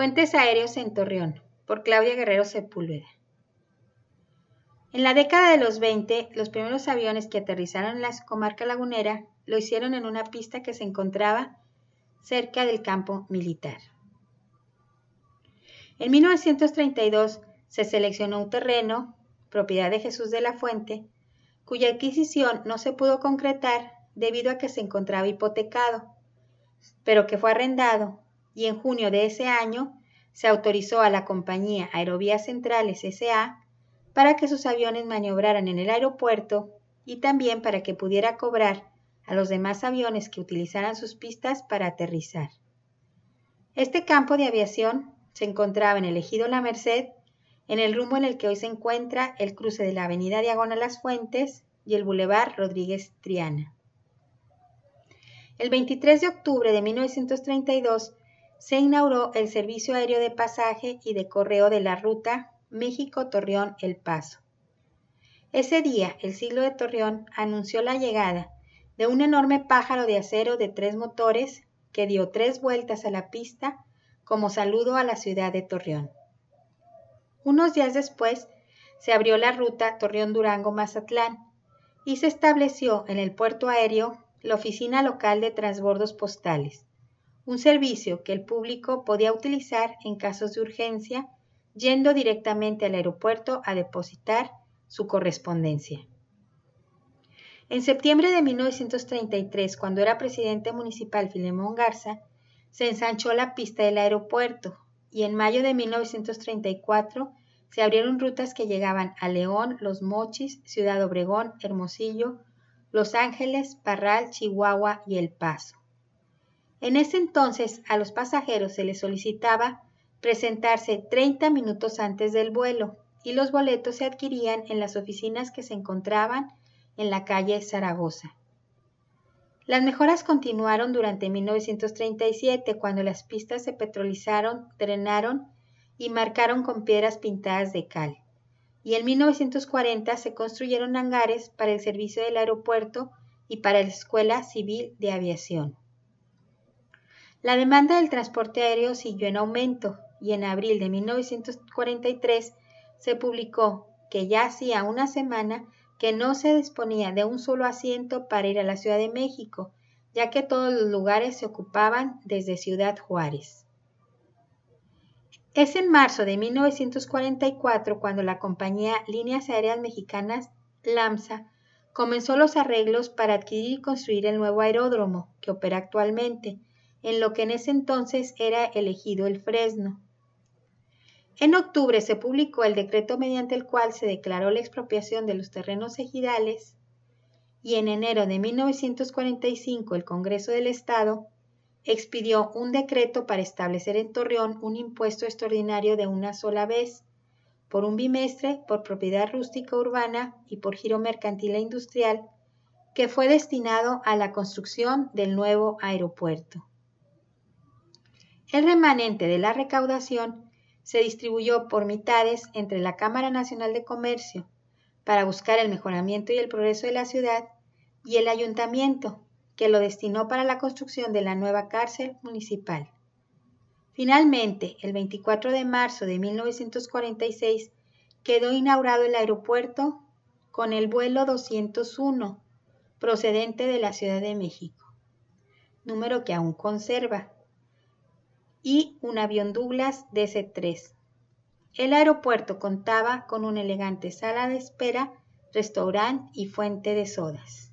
Puentes aéreos en Torreón, por Claudia Guerrero Sepúlveda. En la década de los 20, los primeros aviones que aterrizaron en la comarca lagunera lo hicieron en una pista que se encontraba cerca del campo militar. En 1932 se seleccionó un terreno, propiedad de Jesús de la Fuente, cuya adquisición no se pudo concretar debido a que se encontraba hipotecado, pero que fue arrendado y en junio de ese año se autorizó a la compañía Aerovías Centrales SA para que sus aviones maniobraran en el aeropuerto y también para que pudiera cobrar a los demás aviones que utilizaran sus pistas para aterrizar. Este campo de aviación se encontraba en el ejido La Merced, en el rumbo en el que hoy se encuentra el cruce de la avenida Diagonal Las Fuentes y el bulevar Rodríguez Triana. El 23 de octubre de 1932 se inauguró el servicio aéreo de pasaje y de correo de la ruta México-Torreón-El Paso. Ese día, el siglo de Torreón anunció la llegada de un enorme pájaro de acero de tres motores que dio tres vueltas a la pista como saludo a la ciudad de Torreón. Unos días después, se abrió la ruta Torreón-Durango-Mazatlán y se estableció en el puerto aéreo la oficina local de transbordos postales, un servicio que el público podía utilizar en casos de urgencia yendo directamente al aeropuerto a depositar su correspondencia. En septiembre de 1933, cuando era presidente municipal Filemón Garza, se ensanchó la pista del aeropuerto y en mayo de 1934 se abrieron rutas que llegaban a León, Los Mochis, Ciudad Obregón, Hermosillo, Los Ángeles, Parral, Chihuahua y El Paso. En ese entonces a los pasajeros se les solicitaba presentarse 30 minutos antes del vuelo y los boletos se adquirían en las oficinas que se encontraban en la calle Zaragoza. Las mejoras continuaron durante 1937 cuando las pistas se petrolizaron, drenaron y marcaron con piedras pintadas de cal. Y en 1940 se construyeron hangares para el servicio del aeropuerto y para la Escuela Civil de Aviación. La demanda del transporte aéreo siguió en aumento y en abril de 1943 se publicó que ya hacía una semana que no se disponía de un solo asiento para ir a la Ciudad de México, ya que todos los lugares se ocupaban desde Ciudad Juárez. Es en marzo de 1944 cuando la compañía Líneas Aéreas Mexicanas, LAMSA, comenzó los arreglos para adquirir y construir el nuevo aeródromo que opera actualmente, en lo que en ese entonces era elegido el Fresno. En octubre se publicó el decreto mediante el cual se declaró la expropiación de los terrenos ejidales y en enero de 1945 el Congreso del Estado expidió un decreto para establecer en Torreón un impuesto extraordinario de una sola vez, por un bimestre, por propiedad rústica urbana y por giro mercantil e industrial, que fue destinado a la construcción del nuevo aeropuerto. El remanente de la recaudación se distribuyó por mitades entre la Cámara Nacional de Comercio para buscar el mejoramiento y el progreso de la ciudad y el ayuntamiento, que lo destinó para la construcción de la nueva cárcel municipal. Finalmente, el 24 de marzo de 1946 quedó inaugurado el aeropuerto con el vuelo 201 procedente de la Ciudad de México, número que aún conserva y un avión Douglas DC-3. El aeropuerto contaba con una elegante sala de espera, restaurante y fuente de sodas.